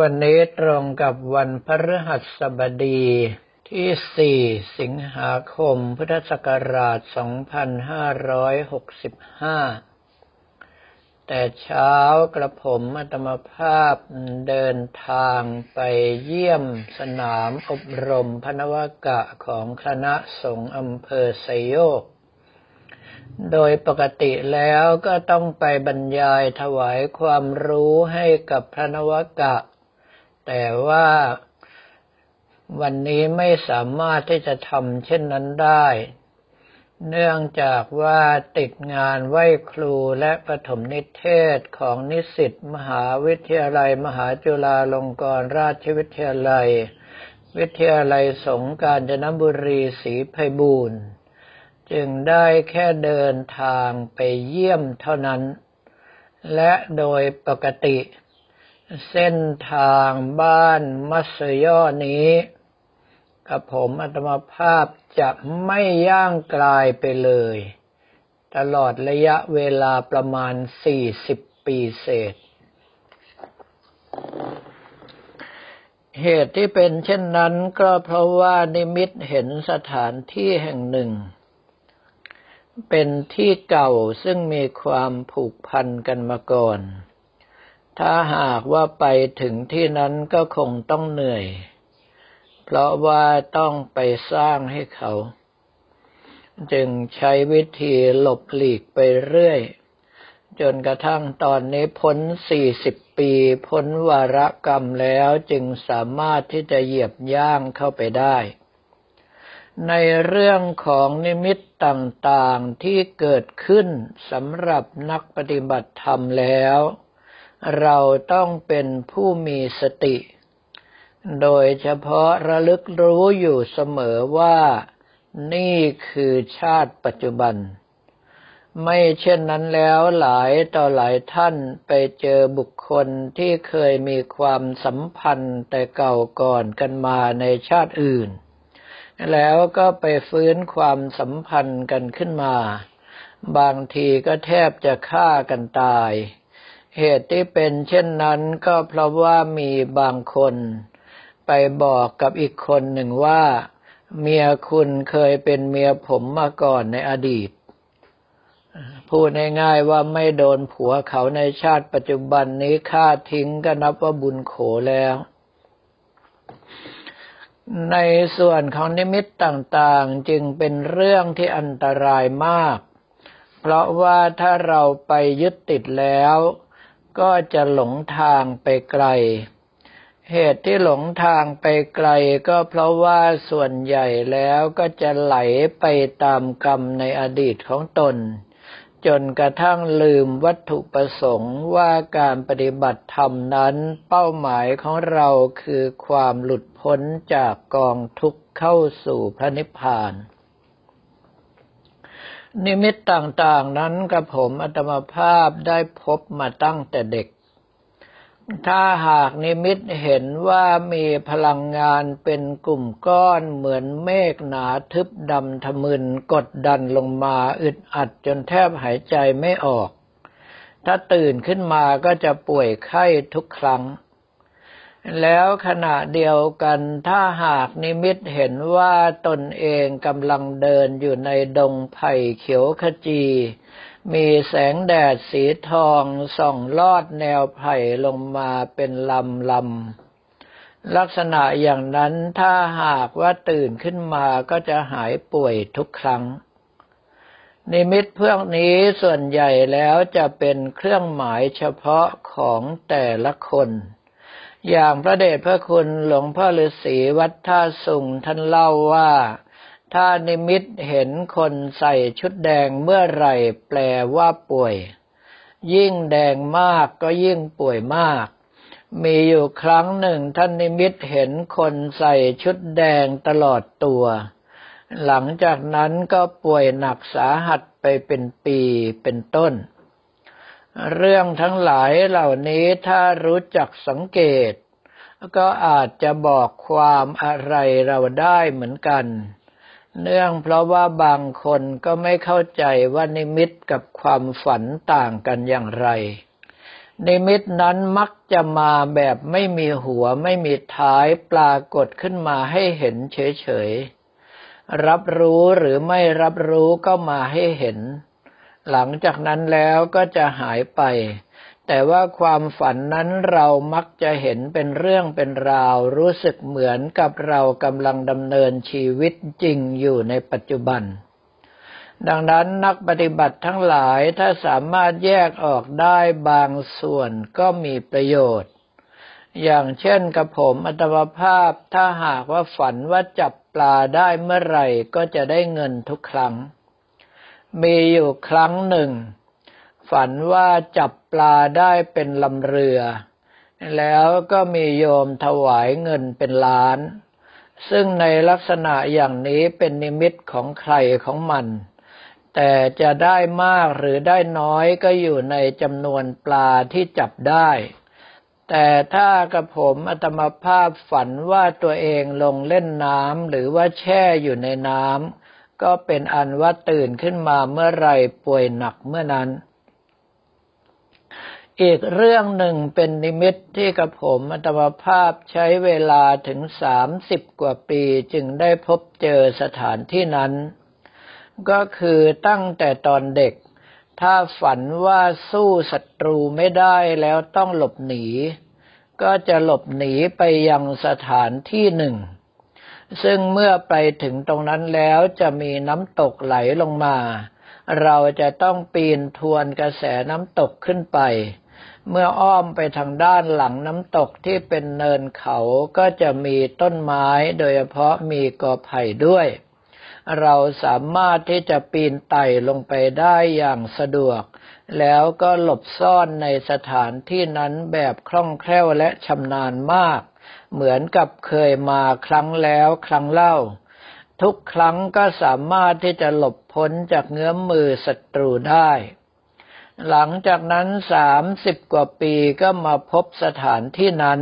วันนี้ตรงกับวันพฤหัสบดีที่ 4 สิงหาคม พุทธศักราช 2565 แต่เช้ากระผมอัตมภาพเดินทางไปเยี่ยมสนามอบรมพนวกะของคณะสงฆ์อำเภอไซโยก โดยปกติแล้วก็ต้องไปบรรยายถวายความรู้ให้กับพระนวกะ แต่ว่าวันนี้ไม่สามารถที่จะทำเช่นนั้นได้ เนื่องจากว่าติดงานไหว้ครูและปฐมนิเทศของนิสิตมหาวิทยาลัย มหาจุฬาลงกรณราชวิทยาลัย วิทยาลัยสงการจนบุรีศรีไพบูรณ์ จึงได้แค่เดินทางไปเยี่ยมเท่านั้น และโดยปกติ เส้นทางบ้านมัสยอนี้กับผมอัตมาภาพจะไม่ย่างกลายไปเลย ตลอดระยะเวลาประมาณ 40 ปีเศษ เหตุที่เป็นเช่นนั้นก็เพราะว่านิมิตเห็นสถานที่แห่งหนึ่ง เป็นที่เก่าซึ่งมีความผูกพันกันมาก่อน ถ้าหากว่าไปถึงที่นั้นก็คงต้องเหนื่อย เพราะว่าต้องไปสร้างให้เขา จึงใช้วิธีหลบหลีกไปเรื่อย จนกระทั่งตอนนี้พ้นสี่สิบปี พ้นวาระกรรมแล้วจึงสามารถที่จะเหยียบย่างเข้าไปได้ ในเรื่องของนิมิตต่างๆที่เกิดขึ้นสำหรับนักปฏิบัติธรรมแล้ว เราต้องเป็นผู้มีสติ โดยเฉพาะระลึกรู้อยู่เสมอว่า นี่คือชาติปัจจุบัน ไม่เช่นนั้นแล้วหลายต่อหลายท่านไปเจอบุคคลที่เคยมีความสัมพันธ์แต่เก่าก่อนกันมาในชาติอื่น แล้วก็ไปฟื้นความสัมพันธ์กันขึ้นมา บางทีก็แทบจะฆ่ากันตาย เหตุที่เป็นเช่นนั้นก็เพราะว่ามีบางคน ไปบอกกับอีกคนหนึ่งว่า เมียคุณเคยเป็นเมียผมมาก่อนในอดีตพูดง่ายๆว่าไม่โดนผัวเขาในชาติปัจจุบันนี้ฆ่าทิ้งก็นับว่าบุญโขแล้ว ในส่วนของนิมิตต่างๆ จึงเป็นเรื่องที่อันตรายมาก เพราะว่าถ้าเราไปยึดติดแล้ว ก็จะหลงทางไปไกล เหตุที่หลงทางไปไกลก็เพราะว่าส่วนใหญ่แล้วก็จะไหลไปตามกรรมในอดีตของตน จนกระทั่งลืมวัตถุประสงค์ว่าการปฏิบัติธรรมนั้น เป้าหมายของเราคือความหลุดพ้นจากกองทุกข์เข้าสู่พระนิพพาน นิมิตต่างๆนั้นกับผมอัตมภาพได้พบมาตั้งแต่เด็ก ถ้าหากนิมิตเห็นว่ามีพลังงานเป็นกลุ่มก้อนเหมือนเมฆหนาทึบดำทะมึนกดดันลงมาอึดอัดจนแทบหายใจไม่ออก ถ้าตื่นขึ้นมาก็จะป่วยไข้ทุกครั้ง แล้วขณะเดียวกันถ้าหากนิมิตเห็นว่าตนเองกำลังเดินอยู่ในดงไผ่เขียวขจี มีแสงแดดสีทองส่องลอดแนวไผ่ลงมาเป็นลำลำลักษณะอย่างนั้นถ้าหากว่าตื่นขึ้นมาก็จะหายป่วยทุกครั้ง นิมิตเพื่องนี้ส่วนใหญ่แล้วจะเป็นเครื่องหมายเฉพาะของแต่ละคนอย่างพระเดชพระคุณหลวงพ่อฤาษีวัดท่าสุงท่านเล่าว่า ถ้านิมิตเห็นคนใส่ชุดแดงเมื่อไหร่แปลว่าป่วย ยิ่งแดงมากก็ยิ่งป่วยมาก มีอยู่ครั้งหนึ่งท่านนิมิตเห็นคนใส่ชุดแดงตลอดตัว หลังจากนั้นก็ป่วยหนักสาหัสไปเป็นปีเป็นต้น เรื่องทั้งหลายเหล่านี้ถ้ารู้จักสังเกต ก็อาจจะบอกความอะไรเราได้เหมือนกัน เนื่องเพราะว่าบางคนก็ไม่เข้าใจว่านิมิตกับความฝันต่างกันอย่างไร นิมิตนั้นมักจะมาแบบไม่มีหัวไม่มีท้ายปรากฏขึ้นมาให้เห็นเฉยๆ รับรู้หรือไม่รับรู้ก็มาให้เห็น หลังจากนั้นแล้วก็จะหายไป แต่ว่าความฝันนั้นเรามักจะเห็นเป็นเรื่องเป็นราว รู้สึกเหมือนกับเรากำลังดำเนินชีวิตจริงอยู่ในปัจจุบัน ดังนั้นนักปฏิบัติทั้งหลายถ้าสามารถแยกออกได้บางส่วนก็มีประโยชน์ อย่างเช่นกับผมอัตมภาพถ้าหากว่าฝันว่าจับปลาได้เมื่อไหร่ก็จะได้เงินทุกครั้ง มีอยู่ครั้งหนึ่ง ฝันว่าจับปลาได้เป็นลำเรือ แล้วก็มีโยมถวายเงินเป็นล้าน ซึ่งในลักษณะอย่างนี้เป็นนิมิตของใครของมัน แต่จะได้มากหรือได้น้อยก็อยู่ในจำนวนปลาที่จับได้ แต่ถ้ากับผมอัตมภาพฝันว่าตัวเองลงเล่นน้ำหรือว่าแช่อยู่ในน้ำก็เป็นอันว่าตื่นขึ้นมาเมื่อไรป่วยหนักเมื่อนั้น อีกเรื่องหนึ่งเป็นนิมิตที่กับผมอัตมภาพใช้เวลาถึงสามสิบกว่าปีจึงได้พบเจอสถานที่นั้น ก็คือตั้งแต่ตอนเด็ก ถ้าฝันว่าสู้ศัตรูไม่ได้แล้วต้องหลบหนี ก็จะหลบหนีไปยังสถานที่หนึ่ง ซึ่งเมื่อไปถึงตรงนั้นแล้วจะมีน้ำตกไหลลงมา เราจะต้องปีนทวนกระแสน้ำตกขึ้นไป เมื่ออ้อมไปทางด้านหลังน้ำตกที่เป็นเนินเขาก็จะมีต้นไม้โดยเฉพาะมีกอไผ่ด้วย เราสามารถที่จะปีนไต่ลงไปได้อย่างสะดวก แล้วก็หลบซ่อนในสถานที่นั้นแบบคล่องแคล่วและชำนาญมาก เหมือนกับเคยมาครั้งแล้วครั้งเล่า ทุกครั้งก็สามารถที่จะหลบพ้นจากเงื้อมมือศัตรูได้ หลังจากนั้นสามสิบกว่าปีก็มาพบสถานที่นั้น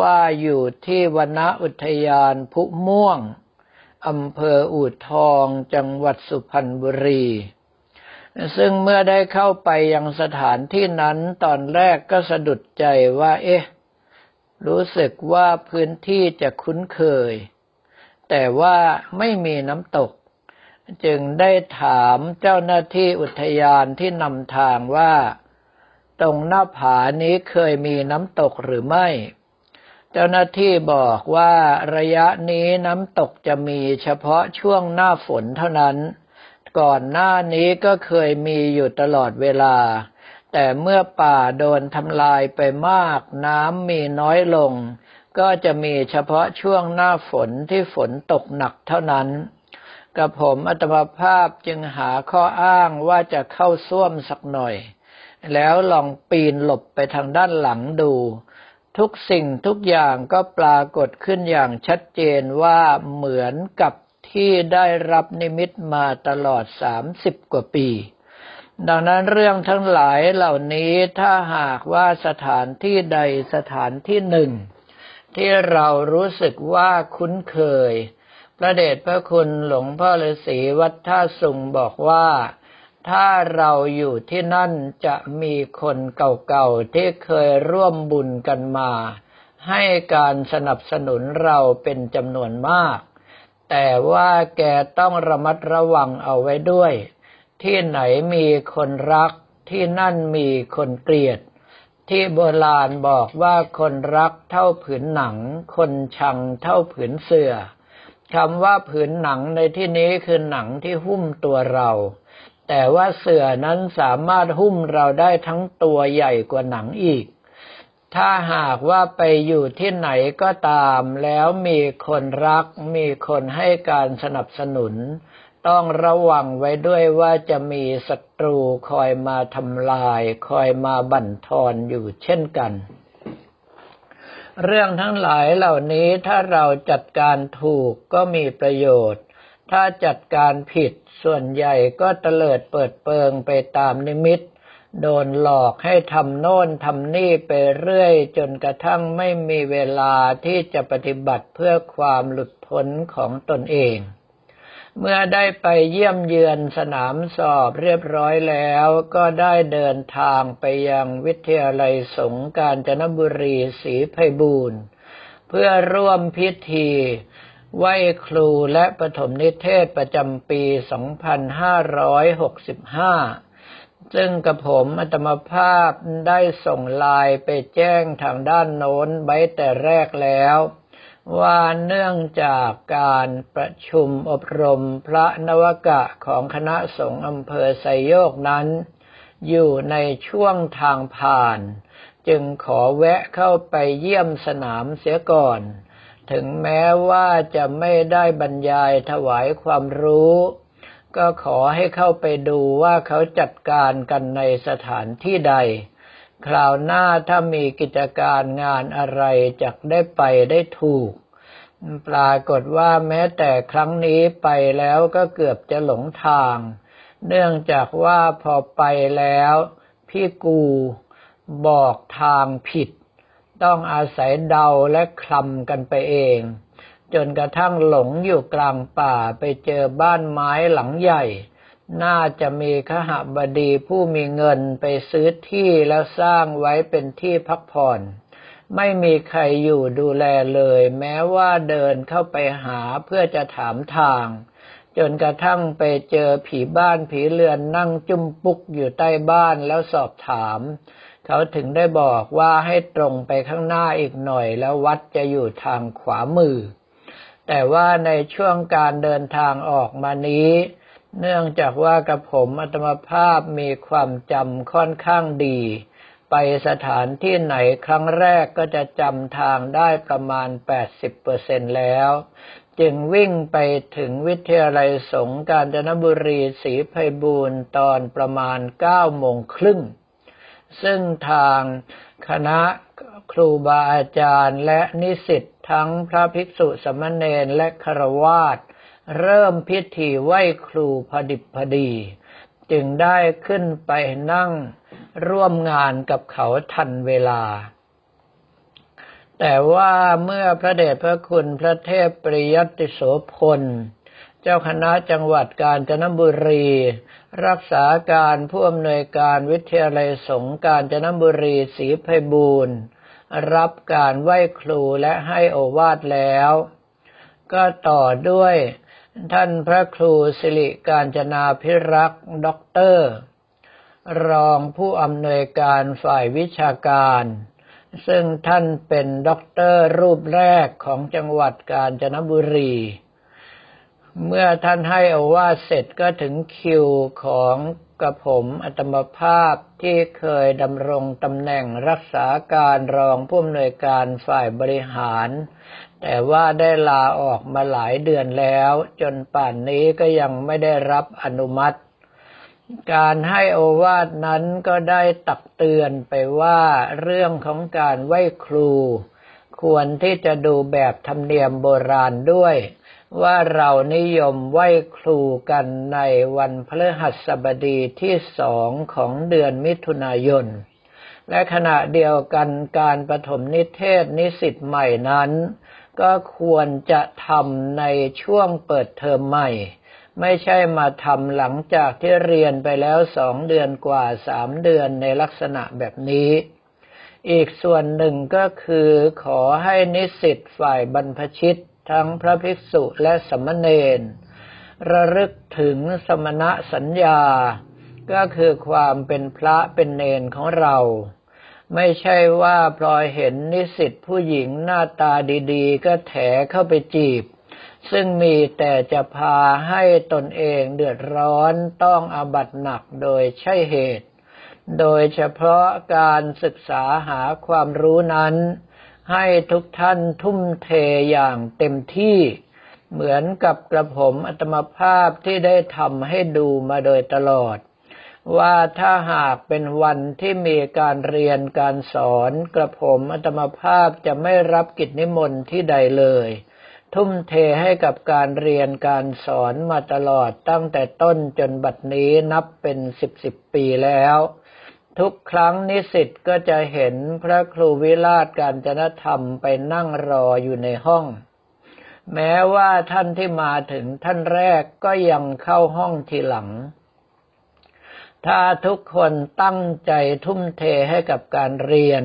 ว่าอยู่ที่วณอุทยานพุม่วงอำเภออู่ทองจังหวัดสุพรรณบุรี ซึ่งเมื่อได้เข้าไปยังสถานที่นั้นตอนแรกก็สะดุดใจว่า เอ๊ะ รู้สึกว่าพื้นที่จะคุ้นเคย แต่ว่าไม่มีน้ำตก จึงได้ถามเจ้าหน้าที่อุทยานที่นำทางว่า ตรงหน้าผานี้เคยมีน้ำตกหรือไม่ เจ้าหน้าที่บอกว่าระยะนี้น้ำตกจะมีเฉพาะช่วงหน้าฝนเท่านั้น ก่อนหน้านี้ก็เคยมีอยู่ตลอดเวลา แต่เมื่อป่าโดนทำลายไปมากน้ำมีน้อยลง ก็จะมีเฉพาะช่วงหน้าฝนที่ฝนตกหนักเท่านั้น กับผมอัตมาภาพจึงหาข้ออ้างว่าจะเข้าซ่วมสักหน่อย แล้วลองปีนหลบไปทางด้านหลังดู ทุกสิ่งทุกอย่างก็ปรากฏขึ้นอย่างชัดเจนว่าเหมือนกับที่ได้รับนิมิตมาตลอดสามสิบกว่าปี ดังนั้นเรื่องทั้งหลายเหล่านี้ถ้าหากว่าสถานที่ใดสถานที่หนึ่ง ที่เรารู้สึกว่าคุ้นเคย พระเดชพระคุณหลวงพ่อฤาษีวัดท่าสุงบอกว่า ถ้าเราอยู่ที่นั่นจะมีคนเก่าๆที่เคยร่วมบุญกันมา ให้การสนับสนุนเราเป็นจำนวนมาก แต่ว่าแกต้องระมัดระวังเอาไว้ด้วย ที่ไหนมีคนรักที่นั่นมีคนเกลียด ที่โบราณบอกว่าคนรักเท่าผืนหนัง คนชังเท่าผืนเสือ่อ คำว่าผืนหนังในที่นี้คือหนังที่หุ้มตัวเรา แต่ว่าเสือนั้นสามารถหุ้มเราได้ทั้งตัวใหญ่กว่าหนังอีก ถ้าหากว่าไปอยู่ที่ไหนก็ตามแล้วมีคนรัก มีคนให้การสนับสนุน ต้องระวังไว้ด้วยว่าจะมีศัตรูคอยมาทำลาย คอยมาบั่นทอนอยู่เช่นกัน เรื่องทั้งหลายเหล่านี้ถ้าเราจัดการถูกก็มีประโยชน์ ถ้าจัดการผิดส่วนใหญ่ก็เตลิดเปิดเปิงไปตามนิมิต โดนหลอกให้ทำโน่นทำนี่ไปเรื่อย จนกระทั่งไม่มีเวลาที่จะปฏิบัติเพื่อความหลุดพ้นของตนเอง เมื่อได้ไปเยี่ยมเยือนสนามสอบเรียบร้อยแล้ว ก็ได้เดินทางไปยังวิทยาลัยสงการจนบุรีศรีไพบูรณ์เพื่อร่วมพิธีไหว้ครูและปฐมนิเทศประจำปี 2565 ซึ่งกระผมอัตมภาพได้ส่งลายไปแจ้งทางด้านโน้นไว้แต่แรกแล้ว ว่าเนื่องจากการประชุมอบรมพระนวกะของคณะสงฆ์อำเภอไซโยกนั้น อยู่ในช่วงทางผ่าน จึงขอแวะเข้าไปเยี่ยมสนามเสียก่อน ถึงแม้ว่าจะไม่ได้บรรยายถวายความรู้ ก็ขอให้เข้าไปดูว่าเขาจัดการกันในสถานที่ใด คราวหน้าถ้ามีกิจการงานอะไรจะได้ไปได้ถูก ปรากฏว่าแม้แต่ครั้งนี้ไปแล้วก็เกือบจะหลงทาง เนื่องจากว่าพอไปแล้ว พี่กูบอกทางผิด ต้องอาศัยเดาและคลำกันไปเอง จนกระทั่งหลงอยู่กลางป่าไปเจอบ้านไม้หลังใหญ่ น่าจะมีขหบดีผู้มีเงินไปซื้อที่แล้วสร้างไว้เป็นที่พักผ่อน ไม่มีใครอยู่ดูแลเลย แม้ว่าเดินเข้าไปหาเพื่อจะถามทาง จนกระทั่งไปเจอผีบ้านผีเรือนนั่งจุ้มปุกอยู่ใต้บ้านแล้วสอบถาม เขาถึงได้บอกว่าให้ตรงไปข้างหน้าอีกหน่อยแล้ววัดจะอยู่ทางขวามือ แต่ว่าในช่วงการเดินทางออกมานี้ เนื่องจากว่ากระผมอัตมภาพมีความจำค่อนข้างดี ไปสถานที่ไหนครั้งแรกก็จะจำทางได้ประมาณ 80%แล้ว จึงวิ่งไปถึงวิทยาลัยสงการจนบุรีศรีไพบูรณ์ตอนประมาณ9โมงครึ่ง ซึ่งทางคณะครูบาอาจารย์และนิสิตทั้งพระภิกษุสมณเณรและครวาสเริ่มพิธีไหว้ครูพอดิบพอดี จึงได้ขึ้นไปนั่ง ร่วมงานกับเขาทันเวลา แต่ว่าเมื่อพระเดชพระคุณพระเทพปริยติโสพล เจ้าคณะจังหวัดกาญจนบุรี รักษาการผู้อำนวยการวิทยาลัยสงการจนบุรีศรีไพบูรณ์รับการไหว้ครูและให้โอวาทแล้ว ก็ต่อด้วยท่านพระครูสิริกาญจนาภิรักษ์ ดอกเตอร์ รองผู้อำนวยการฝ่ายวิชาการ ซึ่งท่านเป็นดอกเตอร์รูปแรกของจังหวัดกาญจนบุรี เมื่อท่านให้โอวาทเสร็จก็ถึงคิวของกระผมอาตมภาพที่เคยดำรงตำแหน่งรักษาการรองผู้อำนวยการฝ่ายบริหาร แต่ว่าได้ลาออกมาหลายเดือนแล้ว จนป่านนี้ก็ยังไม่ได้รับอนุมัติ การให้โอวาทนั้นก็ได้ตักเตือนไปว่าเรื่องของการไหว้ครู ควรที่จะดูแบบธรรมเนียมโบราณด้วย ว่าเรานิยมไหว้ครูกันในวันพฤหัสบดีที่สองของเดือนมิถุนายน และขณะเดียวกันการประถมนิเทศนิสิตใหม่นั้น ก็ควรจะทำในช่วงเปิดเทอมใหม่ ไม่ใช่มาทำหลังจากที่เรียนไปแล้วสองเดือนกว่าสามเดือนในลักษณะแบบนี้ อีกส่วนหนึ่งก็คือขอให้นิสิตฝ่ายบรรพชิตทั้งพระภิกษุและสมณเณรระลึกถึงสมณะสัญญา ก็คือความเป็นพระเป็นเนนของเรา ไม่ใช่ว่าพลอยเห็นนิสิตผู้หญิงหน้าตาดีๆ ก็แถเข้าไปจีบ ซึ่งมีแต่จะพาให้ตนเองเดือดร้อนต้องอาบัตหนักโดยใช่เหตุ โดยเฉพาะการศึกษาหาความรู้นั้น ให้ทุกท่านทุ่มเทอย่างเต็มที่ เหมือนกับกระผมอัตมภาพที่ได้ทำให้ดูมาโดยตลอด ว่าถ้าหากเป็นวันที่มีการเรียนการสอน กระผมอัตมภาพจะไม่รับกิจนิมนต์ที่ใดเลย ทุ่มเทให้กับการเรียนการสอนมาตลอดตั้งแต่ต้นจนบัดนี้นับเป็นสิบสิบปีแล้ว ทุกครั้งนิสิตก็จะเห็นพระครูวิราชการจนธรรมไปนั่งรออยู่ในห้อง แม้ว่าท่านที่มาถึงท่านแรกก็ยังเข้าห้องทีหลัง ถ้าทุกคนตั้งใจทุ่มเทให้กับการเรียน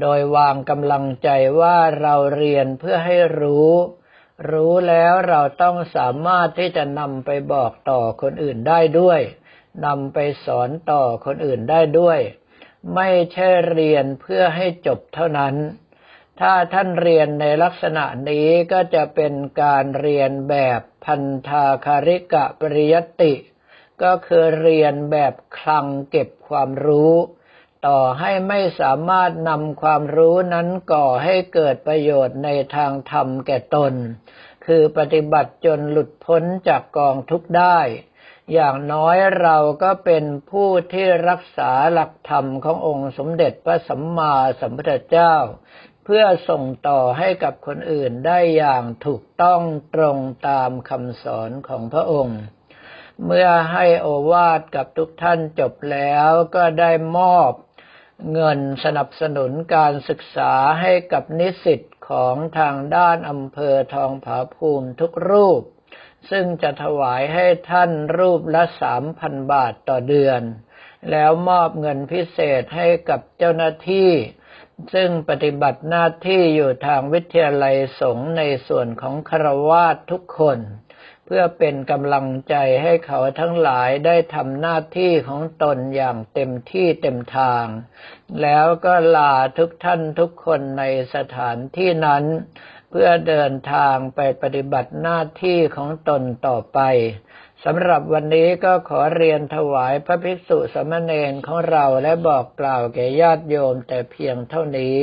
โดยวางกำลังใจว่าเราเรียนเพื่อให้รู้ รู้แล้วเราต้องสามารถที่จะนำไปบอกต่อคนอื่นได้ด้วยนำไปสอนต่อคนอื่นได้ด้วย ไม่ใช่เรียนเพื่อให้จบเท่านั้น ถ้าท่านเรียนในลักษณะนี้ก็จะเป็นการเรียนแบบพันธาคาริกะปริยติ ก็คือเรียนแบบคลังเก็บความรู้ ต่อให้ไม่สามารถนำความรู้นั้นก่อให้เกิดประโยชน์ในทางธรรมแก่ตน คือปฏิบัติจนหลุดพ้นจากกองทุกข์ได้ อย่างน้อยเราก็เป็นผู้ที่รักษาหลักธรรมขององค์สมเด็จพระสัมมาสัมพุทธเจ้า เพื่อส่งต่อให้กับคนอื่นได้อย่างถูกต้องตรงตามคำสอนของพระองค์เมื่อให้โอวาทกับทุกท่านจบแล้วก็ได้มอบ เงินสนับสนุนการศึกษาให้กับนิสิตของทางด้านอำเภอทองผาภูมิทุกรูป ซึ่งจะถวายให้ท่านรูปละสามพันบาทต่อเดือน แล้วมอบเงินพิเศษให้กับเจ้าหน้าที่ ซึ่งปฏิบัติหน้าที่อยู่ทางวิทยาลัยสงฆ์ในส่วนของครวาสทุกคน พื่อเป็นกำลังใจให้เขาทั้งหลายได้ทำหน้าที่ของตนอย่างเต็มที่เต็มทาง แล้วก็ลาทุกท่านทุกคนในสถานที่นั้น เพื่อเดินทางไปปฏิบัติหน้าที่ของตนต่อไปสำหรับวันนี้ก็ขอเรียนถวายพระภิกษุสมณเณรของเราและบอกกล่าวแก่ญาติโยมแต่เพียงเท่านี้